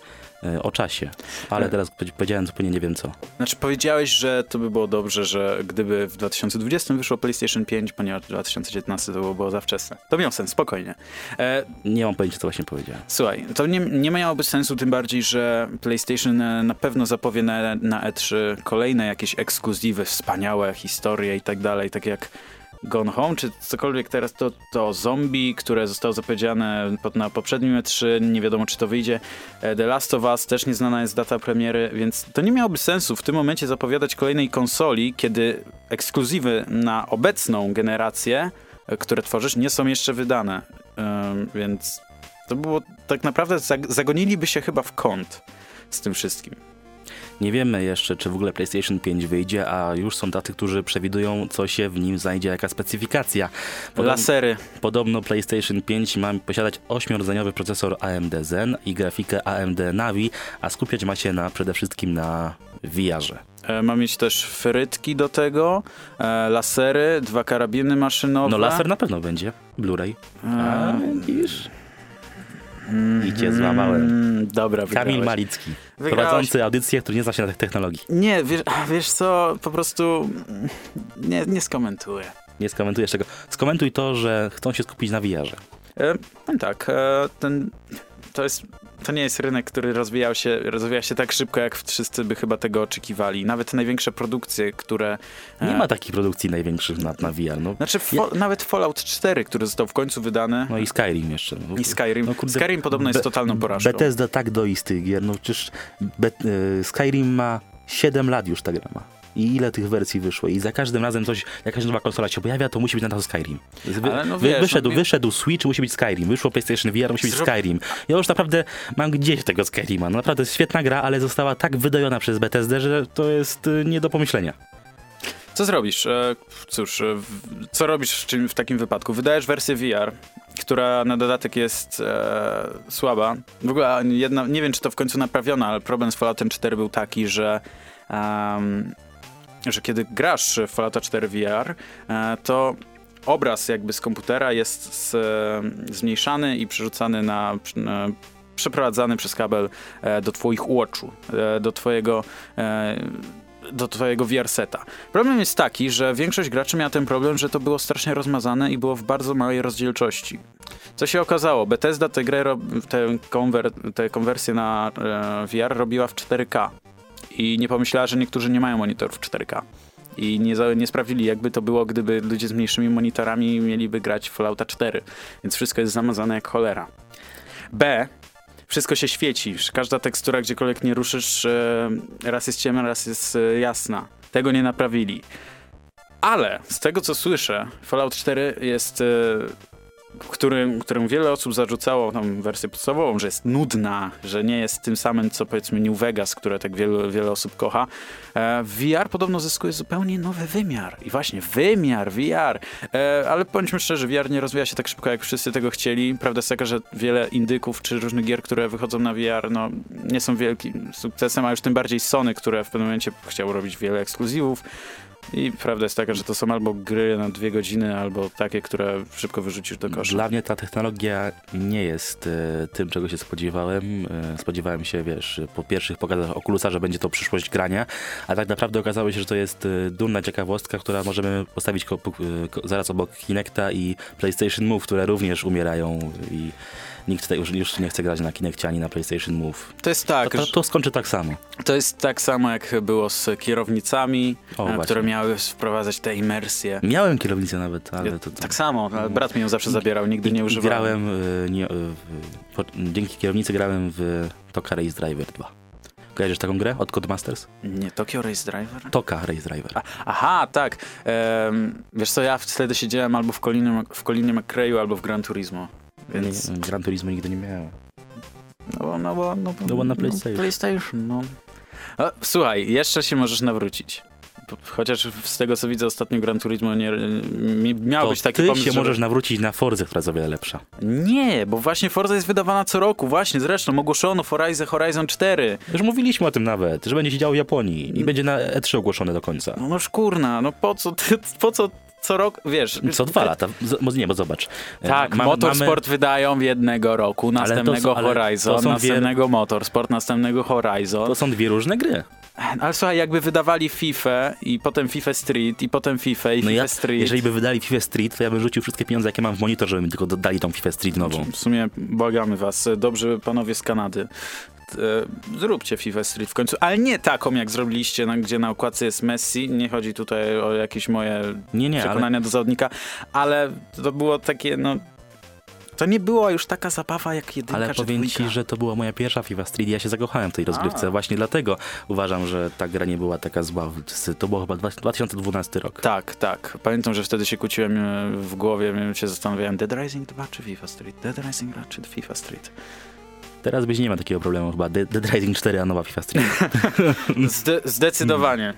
o czasie. Ale E. teraz powie- powiedziałem zupełnie nie wiem co. Znaczy powiedziałeś, że to by było dobrze, że gdyby w 2020 wyszło PlayStation 5, ponieważ w 2019 to było za wczesne. To miał sens, spokojnie. E, Nie mam pojęcia, co właśnie powiedziałem. Słuchaj, to nie, nie miałoby sensu, tym bardziej, że PlayStation e, na pewno zapowie na, na E3 kolejne jakieś ekskluzywy, wspaniałe historie i tak dalej, tak jak Gone Home, czy cokolwiek teraz to, to Zombie, które zostało zapowiedziane na poprzednim E3, nie wiadomo czy to wyjdzie. E, The Last of Us też nieznana jest data premiery, więc to nie miałoby sensu w tym momencie zapowiadać kolejnej konsoli, kiedy ekskluzywy na obecną generację, e, które tworzysz, nie są jeszcze wydane. Więc to było tak naprawdę zag- zagoniliby się chyba w kąt z tym wszystkim. Nie wiemy jeszcze, czy w ogóle PlayStation 5 wyjdzie, a już są tacy, którzy przewidują, co się w nim znajdzie, jaka specyfikacja. Podobno- Lasery. Podobno PlayStation 5 ma posiadać 8-rdzeniowy procesor AMD Zen i grafikę AMD Navi, a skupiać ma się na, przede wszystkim na VR-ze. E, ma mieć też frytki do tego, e, lasery, dwa karabiny maszynowe. No laser na pewno będzie, Blu-ray. A, E, widzisz? I cię złamałem. mm, Dobra, Kamil wygrałeś. Malicki, Wygrałeś. prowadzący audycję, który nie zna się na tych technologii. Nie, wiesz, wiesz co, po prostu nie, nie skomentuję. Nie skomentujesz tego. Skomentuj to, że chcą się skupić na VR-ze. E, tak, e, ten, to jest, to nie jest rynek, który rozwijał się, rozwija się tak szybko, jak wszyscy by chyba tego oczekiwali. Nawet największe produkcje, które... e, Nie ma takich produkcji największych na, na VR. No, Znaczy fo- nawet Fallout 4, który został w końcu wydany no i Skyrim jeszcze. No, i Skyrim. no kurde, Skyrim podobno jest totalną porażką. Bethesda tak doistych gier, no przecież Be- y, Skyrim ma 7 lat już ta gra ma. I ile tych wersji wyszło? I za każdym razem coś, jakaś nowa konsola się pojawia, to musi być na to Skyrim. Wy, no wiesz, wyszedł, no- wyszedł Switch, musi być Skyrim. Wyszło PlayStation VR, musi być Skyrim. Ja już naprawdę mam gdzieś tego Skyrima. No naprawdę świetna gra, ale została tak wydojona przez Bethesdę, że to jest y, nie do pomyślenia. Co zrobisz? E, cóż, e, co robisz w, takim wypadku? Wydajesz wersję VR, która na dodatek jest e, słaba. W ogóle jedna, nie wiem, czy to w końcu naprawiono, ale problem z Falloutem 4 był taki, że em, że kiedy grasz w Fallouta 4 VR, e, to obraz jakby z komputera jest z, e, zmniejszany i przerzucany na, przeprowadzany przez kabel e, do twoich oczu, e, do twojego do twojego VR seta. Problem jest taki, że większość graczy miała ten problem, że to było strasznie rozmazane i było w bardzo małej rozdzielczości. Co się okazało? Bethesda tę grę, tę, konwer, tę konwersję na VR robiła w 4K i nie pomyślała, że niektórzy nie mają monitorów 4K. I nie, nie sprawdzili, jakby to było, gdyby ludzie z mniejszymi monitorami mieliby grać Fallouta 4. Więc wszystko jest zamazane jak cholera. B. Wszystko się świeci. Każda tekstura, gdziekolwiek nie ruszysz, e, raz jest ciemna, raz jest e, jasna. Tego nie naprawili. Ale z tego co słyszę, Fallout 4 jest. Którym, którym wiele osób zarzucało tą wersję podstawową, że jest nudna, że nie jest tym samym, co powiedzmy New Vegas, które tak wiele, wiele osób kocha. E, VR podobno zyskuje zupełnie nowy wymiar. I właśnie, wymiar, VR. E, ale bądźmy szczerzy, VR nie rozwija się tak szybko, jak wszyscy tego chcieli. Prawda jest taka, że wiele indyków czy różnych gier, które wychodzą na VR, no, nie są wielkim sukcesem, a już tym bardziej Sony, które w pewnym momencie chciało robić wiele ekskluzywów. I prawda jest taka, że to są albo gry na dwie godziny, albo takie, które szybko wyrzucisz do kosza. Dla mnie ta technologia nie jest e, tym, czego się spodziewałem. E, spodziewałem się, wiesz, po pierwszych pokazach Oculusa, że będzie to przyszłość grania, a tak naprawdę okazało się, że to jest e, dumna ciekawostka, która możemy postawić ko- ko- zaraz obok Kinecta i PlayStation Move, które również umierają i nikt tutaj już, już nie chce grać na Kinectie ani na PlayStation Move. To jest tak, To, to, to skończy tak samo. To jest tak samo jak było z kierownicami, O, e, właśnie. które miały wprowadzać tę imersję. Miałem kierownicę nawet, ale Ja to... to... Tak samo, ale brat mi ją zawsze zabierał, nigdy nie I używałem. grałem, e, nie, e, w, po, dzięki kierownicy grałem w Toka Race Driver 2. Kojarzysz taką grę od Codemasters? Nie, Tokyo Race Driver? Toka Race Driver. A, aha, tak. Em, wiesz co, ja wtedy siedziałem albo w Colinie, w Colinie albo w Gran Turismo. Więc, Nie, Gran Turismo nigdy nie miałem. no, bo- no, bo, no, bo, No bo na PlayStation. PlayStation, no. A, słuchaj, jeszcze się możesz nawrócić. chociaż z tego co widzę ostatnio Gran Turismo nie, nie miał To być taki ty pomysł, się żeby- możesz nawrócić na Forzę, która jest o wiele lepsza. Nie, bo właśnie Forza jest wydawana co roku, właśnie zresztą ogłoszono Horizon, Horizon 4. Już mówiliśmy o tym nawet, że będzie się działo w Japonii i będzie na E3 ogłoszone do końca. No, no szkurna, no po co, ty, po co co rok, wiesz... Co dwa lata. Z- Nie, bo zobacz. e, Tak, Motorsport wydają jednego roku, następnego są- Horizon, są dwie- następnego Motorsport, następnego Horizon. To są dwie różne gry. Ale słuchaj, jakby wydawali FIFA i potem FIFA Street i potem FIFA i No FIFA ja, Street. jeżeli by wydali FIFA Street, to ja bym rzucił wszystkie pieniądze, jakie mam w monitor, żeby mi tylko dodali tą FIFA Street nową. W sumie błagamy was, dobrze panowie z Kanady. E, Zróbcie FIFA Street w końcu, ale nie taką jak zrobiliście, na, gdzie na okładce jest Messi. Nie chodzi tutaj o jakieś moje Nie, nie, ale przekonania do zawodnika, ale to było takie, no. To nie była już taka zabawa jak jedynka Ale powiem dwójka. ci, że to była moja pierwsza FIFA Street i ja się zakochałem w tej rozgrywce. A. Właśnie dlatego uważam, że ta gra nie była taka zła. To było chyba dwa- 2012 rok. Tak, tak. Pamiętam, że wtedy się kłóciłem e, w głowie, się zastanawiałem, Dead Rising 2 czy FIFA Street? Dead Rising 2 czy FIFA Street? Teraz byś nie ma takiego problemu chyba. Dead Rising 4, a nowa FIFA Street. Zde- zdecydowanie.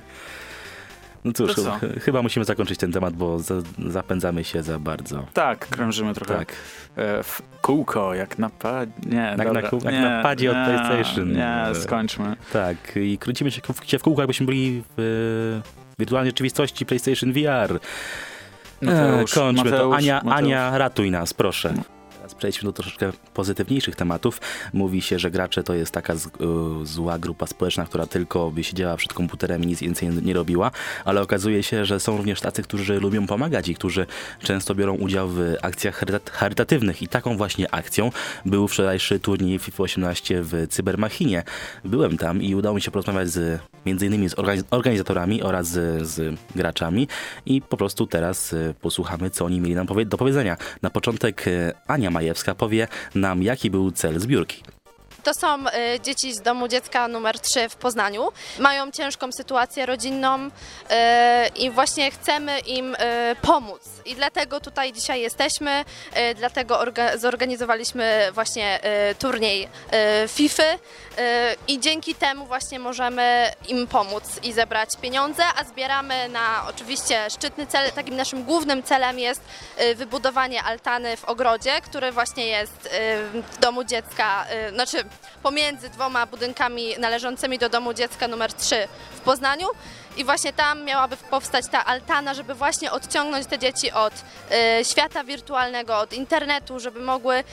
No cóż, To co? ch- chyba musimy zakończyć ten temat, bo za, zapędzamy się za bardzo. Tak, krążymy trochę Tak. e, w kółko, jak na padzie. Nie, na dobra. kół- jak nie, na padzie od PlayStation. Nie, skończmy. Tak, i kręcimy się w, się w kółku, jakbyśmy byli w e, wirtualnej rzeczywistości PlayStation VR. Mateusz, e, kończmy to. Mateusz, Ania, Mateusz. Ania, ratuj nas, proszę. Teraz przejdźmy do troszeczkę pozytywniejszych tematów. Mówi się, że gracze to jest taka z, y, zła grupa społeczna, która tylko by siedziała przed komputerem i nic więcej nie robiła, ale okazuje się, że są również tacy, którzy lubią pomagać i którzy często biorą udział w akcjach charytat- charytatywnych i taką właśnie akcją był wczorajszy turniej FIFA 18 w Cybermachinie. Byłem tam i udało mi się porozmawiać z między innymi z organiz- organizatorami oraz z, z graczami i po prostu teraz y, posłuchamy, co oni mieli nam do powiedzenia. Na początek y, Ania Majewska powie nam, jaki był cel zbiórki. To są y, dzieci z domu dziecka numer 3 w Poznaniu. Mają ciężką sytuację rodzinną y, i właśnie chcemy im y, pomóc. I dlatego tutaj dzisiaj jesteśmy, dlatego orga- zorganizowaliśmy właśnie turniej FIFA i dzięki temu właśnie możemy im pomóc i zebrać pieniądze, a zbieramy na oczywiście szczytny cel. Takim naszym głównym celem jest wybudowanie altany w ogrodzie, który właśnie jest w domu dziecka, znaczy pomiędzy dwoma budynkami należącymi do domu dziecka numer 3 w Poznaniu. I właśnie tam miałaby powstać ta altana, żeby właśnie odciągnąć te dzieci od y, świata wirtualnego, od internetu, żeby mogły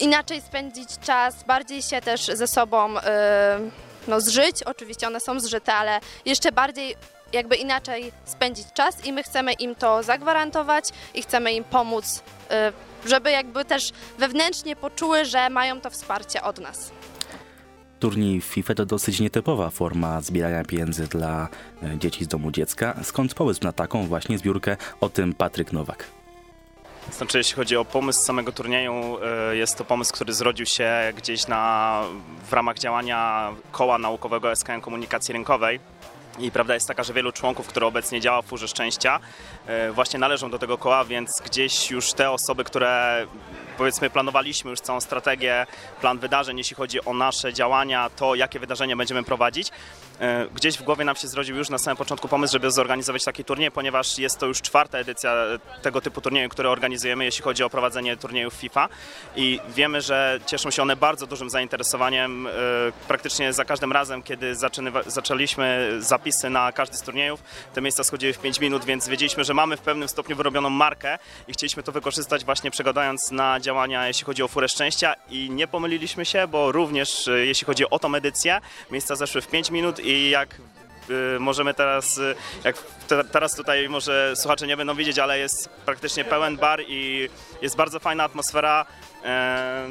inaczej spędzić czas, bardziej się też ze sobą y, no, zżyć. Oczywiście one są zżyte, ale jeszcze bardziej jakby inaczej spędzić czas i my chcemy im to zagwarantować i chcemy im pomóc, y, żeby jakby też wewnętrznie poczuły, że mają to wsparcie od nas. Turniej FIFA to dosyć nietypowa forma zbierania pieniędzy dla e, dzieci z domu dziecka. Skąd pomysł na taką właśnie zbiórkę? O tym Patryk Nowak. Znaczy, jeśli chodzi o pomysł samego turnieju, e, jest to pomysł, który zrodził się gdzieś na, w ramach działania koła naukowego SKM Komunikacji Rynkowej. I prawda jest taka, że wielu członków, które obecnie działa w Furze Szczęścia, e, właśnie należą do tego koła, więc gdzieś już te osoby, które powiedzmy planowaliśmy już całą strategię, plan wydarzeń, jeśli chodzi o nasze działania, to jakie wydarzenia będziemy prowadzić, e, gdzieś w głowie nam się zrodził już na samym początku pomysł, żeby zorganizować taki turniej, ponieważ jest to już czwarta edycja tego typu turnieju, które organizujemy, jeśli chodzi o prowadzenie turniejów FIFA i wiemy, że cieszą się one bardzo dużym zainteresowaniem. e, Praktycznie za każdym razem, kiedy zaczęliśmy zapisy na każdy z turniejów, te miejsca schodziły w 5 minut, więc wiedzieliśmy, że mamy w pewnym stopniu wyrobioną markę i chcieliśmy to wykorzystać właśnie przegadając na działania, jeśli chodzi o Furę Szczęścia i nie pomyliliśmy się, bo również e, jeśli chodzi o tą edycję, miejsca zeszły w 5 minut i jak y, możemy teraz, y, jak te, teraz tutaj może słuchacze nie będą widzieć, ale jest praktycznie pełen bar i jest bardzo fajna atmosfera. E,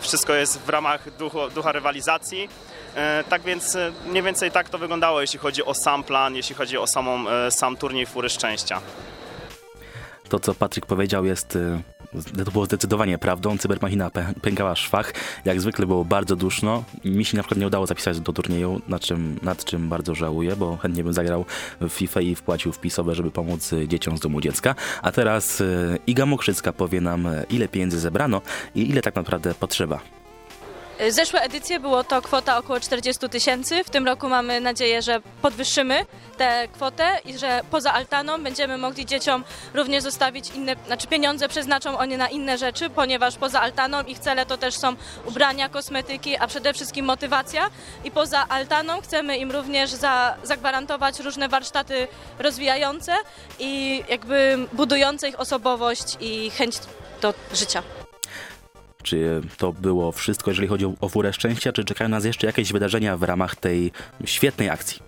wszystko jest w ramach duchu, ducha rywalizacji. E, tak więc mniej więcej tak to wyglądało, jeśli chodzi o sam plan, jeśli chodzi o samą, e, sam turniej Fury Szczęścia. To, co Patryk powiedział, jest. To było zdecydowanie prawdą. Cybermachina pę- pękała szwach. Jak zwykle było bardzo duszno. Mi się na przykład nie udało zapisać do turnieju, nad czym, nad czym bardzo żałuję, bo chętnie bym zagrał w FIFA i wpłacił wpisowe, żeby pomóc y, dzieciom z domu dziecka. A teraz y, Iga Mokrzycka powie nam, y, ile pieniędzy zebrano i ile tak naprawdę potrzeba. Y, Zeszłe edycje było to kwota około 40 tysięcy. W tym roku mamy nadzieję, że podwyższymy tę kwotę i że poza altaną będziemy mogli dzieciom również zostawić inne, znaczy pieniądze przeznaczą oni na inne rzeczy, ponieważ poza altaną ich cele to też są ubrania, kosmetyki, a przede wszystkim motywacja. I poza altaną chcemy im również za, zagwarantować różne warsztaty rozwijające i jakby budujące ich osobowość i chęć do życia. Czy to było wszystko, jeżeli chodzi o, Furę Szczęścia, czy czekają nas jeszcze jakieś wydarzenia w ramach tej świetnej akcji?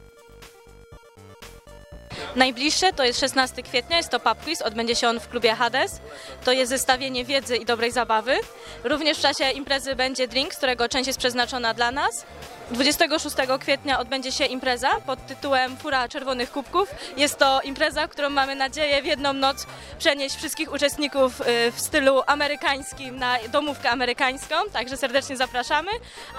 Najbliższe to jest 16 kwietnia, jest to pub quiz, odbędzie się on w klubie Hades. To jest zestawienie wiedzy i dobrej zabawy. Również w czasie imprezy będzie drink, którego część jest przeznaczona dla nas. 26 kwietnia odbędzie się impreza pod tytułem Fura Czerwonych Kubków. Jest to impreza, którą mamy nadzieję w jedną noc przenieść wszystkich uczestników y, w stylu amerykańskim na domówkę amerykańską, także serdecznie zapraszamy.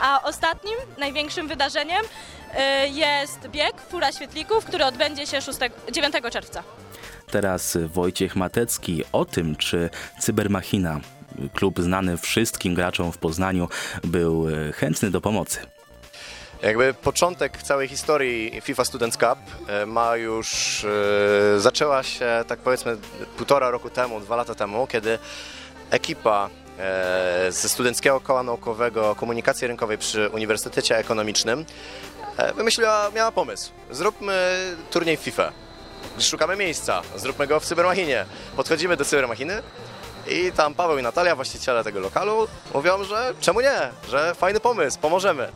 A ostatnim, największym wydarzeniem y, jest bieg Fura Świetlików, który odbędzie się 6, 9 czerwca. Teraz Wojciech Matecki o tym, czy Cybermachina, klub znany wszystkim graczom w Poznaniu, był chętny do pomocy. Jakby początek całej historii FIFA Students Cup e, ma już, e, zaczęła się tak powiedzmy półtora roku temu, dwa lata temu, kiedy ekipa e, ze Studenckiego Koła Naukowego Komunikacji Rynkowej przy Uniwersytecie Ekonomicznym wymyśliła, miała pomysł. Zróbmy turniej FIFA. Szukamy miejsca, zróbmy go w Cybermachinie. Podchodzimy do Cybermachiny i tam Paweł i Natalia, właściciele tego lokalu, mówią, że czemu nie, że fajny pomysł, pomożemy.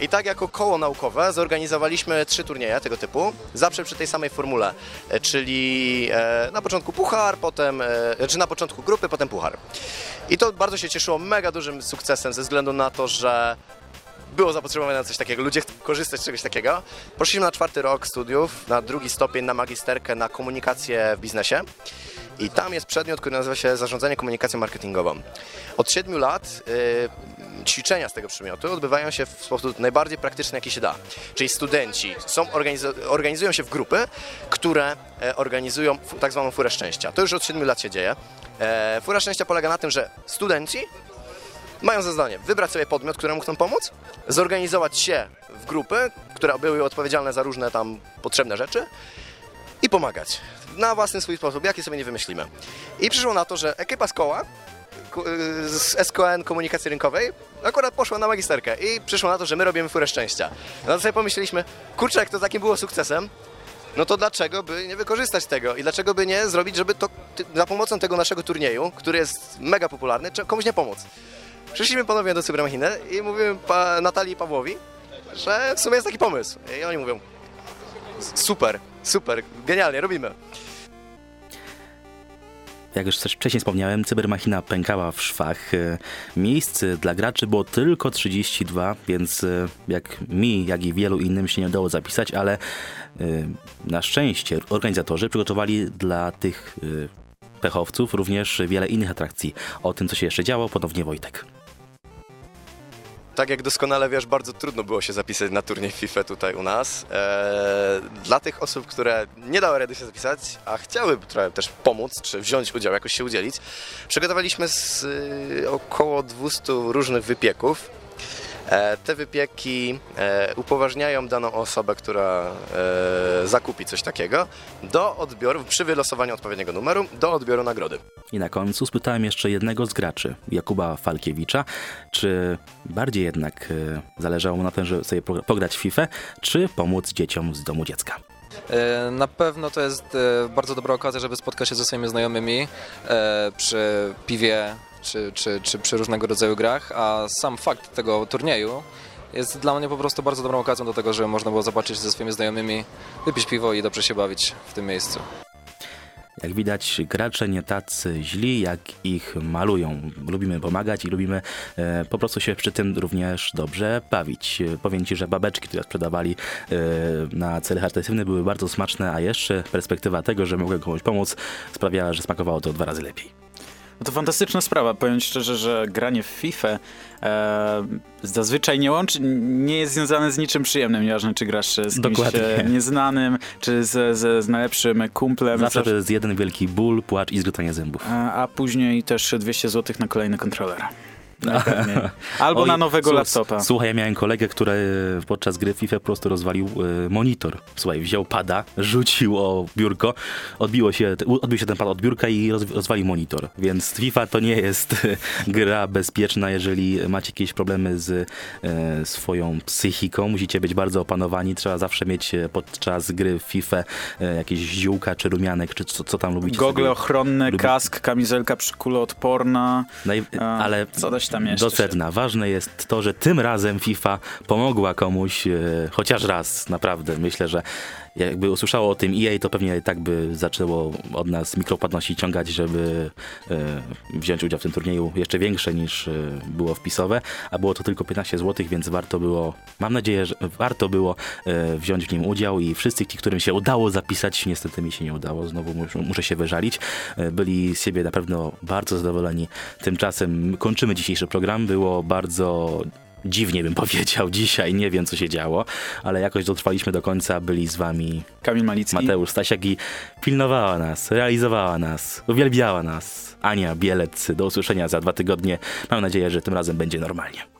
I tak jako koło naukowe zorganizowaliśmy trzy turnieje tego typu, zawsze przy tej samej formule, e, czyli e, na początku puchar, potem, e, czy na początku grupy, potem puchar. I to bardzo się cieszyło mega dużym sukcesem ze względu na to, że było zapotrzebowanie na coś takiego, ludzie chcą korzystać z czegoś takiego. Poszliśmy na czwarty rok studiów, na drugi stopień, na magisterkę, na komunikację w biznesie. I tam jest przedmiot, który nazywa się zarządzanie komunikacją marketingową. Od siedmiu lat y, ćwiczenia z tego przedmiotu odbywają się w sposób najbardziej praktyczny, jaki się da. Czyli studenci są, organizu- organizują się w grupy, które e, organizują tak zwaną furę szczęścia. To już od siedmiu lat się dzieje. E, fura szczęścia polega na tym, że studenci mają za zadanie wybrać sobie podmiot, któremu chcą pomóc, zorganizować się w grupy, które były odpowiedzialne za różne tam potrzebne rzeczy i pomagać na własny swój sposób, jaki sobie nie wymyślimy. I przyszło na to, że ekipa z koła, y, z SKN Komunikacji Rynkowej, akurat poszła na magisterkę i przyszło na to, że my robimy furę szczęścia. No to sobie pomyśleliśmy, kurczę, jak to takim było sukcesem, no to dlaczego by nie wykorzystać tego i dlaczego by nie zrobić, żeby to za pomocą tego naszego turnieju, który jest mega popularny, komuś nie pomóc. Przyszliśmy ponownie do Cybermachiny i mówimy pa, Natalii i Pawłowi, że w sumie jest taki pomysł. I oni mówią, super, super, genialnie, robimy. Jak już też wcześniej wspomniałem, cybermachina pękała w szwach. E, Miejsc dla graczy było tylko 32, więc e, jak mi, jak i wielu innym się nie udało zapisać, ale e, na szczęście organizatorzy przygotowali dla tych pechowców również wiele innych atrakcji. O tym, co się jeszcze działo, ponownie Wojtek. Tak jak doskonale wiesz, bardzo trudno było się zapisać na turniej FIFA tutaj u nas. Eee, dla tych osób, które nie dały rady się zapisać, a chciały trochę też pomóc, czy wziąć udział, jakoś się udzielić, przygotowaliśmy y, około 200 różnych wypieków. E, te wypieki e, upoważniają daną osobę, która e, zakupi coś takiego, do odbioru, przy wylosowaniu odpowiedniego numeru, do odbioru nagrody. I na końcu spytałem jeszcze jednego z graczy, Jakuba Falkiewicza, czy bardziej jednak zależało mu na tym, żeby sobie po- pograć w FIFA, czy pomóc dzieciom z domu dziecka. Na pewno to jest bardzo dobra okazja, żeby spotkać się ze swoimi znajomymi przy piwie czy, czy, czy przy różnego rodzaju grach, a sam fakt tego turnieju jest dla mnie po prostu bardzo dobrą okazją do tego, żeby można było zobaczyć ze swoimi znajomymi, wypić piwo i dobrze się bawić w tym miejscu. Jak widać, gracze nie tacy źli, jak ich malują. Lubimy pomagać i lubimy e, po prostu się przy tym również dobrze bawić. Powiem Ci, że babeczki, które sprzedawali e, na cele charytatywne były bardzo smaczne, a jeszcze perspektywa tego, że mogłem komuś pomóc sprawiała, że smakowało to dwa razy lepiej. No to fantastyczna sprawa. Powiem szczerze, że granie w FIFA e, zazwyczaj nie łączy, nie jest związane z niczym przyjemnym, nieważne czy grasz z kimś Dokładnie. e, nieznanym, czy z, z, z najlepszym kumplem. Zawsze to jest jeden wielki ból, płacz i zgrzytanie zębów. a, a później też 200 zł na kolejny kontroler. Najpewniej. Albo Oj, na nowego laptopa. Słuchaj, ja miałem kolegę, który podczas gry FIFA po prostu rozwalił e, monitor. Słuchaj, wziął pada, rzucił o biurko, odbiło się, odbił się ten pad od biurka i roz, rozwalił monitor. Więc FIFA to nie jest gra bezpieczna, jeżeli macie jakieś problemy z e, swoją psychiką. Musicie być bardzo opanowani. Trzeba zawsze mieć e, podczas gry w FIFA e, jakieś ziółka, czy rumianek, czy co, co tam lubicie. Gogle ochronne, lubi- kask, kamizelka przykuloodporna. Naj... Ale co tam jeszcze do sedna. Ważne jest to, że tym razem FIFA pomogła komuś e, chociaż raz, naprawdę. Myślę, że jakby usłyszało o tym EA, to pewnie tak by zaczęło od nas mikropłatności ciągać, żeby e, wziąć udział w tym turnieju jeszcze większe niż e, było wpisowe, a było to tylko 15 zł, więc warto było, mam nadzieję, że warto było e, wziąć w nim udział i wszyscy ci, którym się udało zapisać, niestety mi się nie udało, znowu muszę, się wyżalić, byli z siebie na pewno bardzo zadowoleni. Tymczasem kończymy dzisiejszy program, było bardzo dziwnie bym powiedział dzisiaj, nie wiem co się działo, ale jakoś dotrwaliśmy do końca, byli z wami Kamil Malicki. Mateusz Stasiak i pilnowała nas, realizowała nas, uwielbiała nas Ania Bielec. Do usłyszenia za dwa tygodnie. Mam nadzieję, że tym razem będzie normalnie.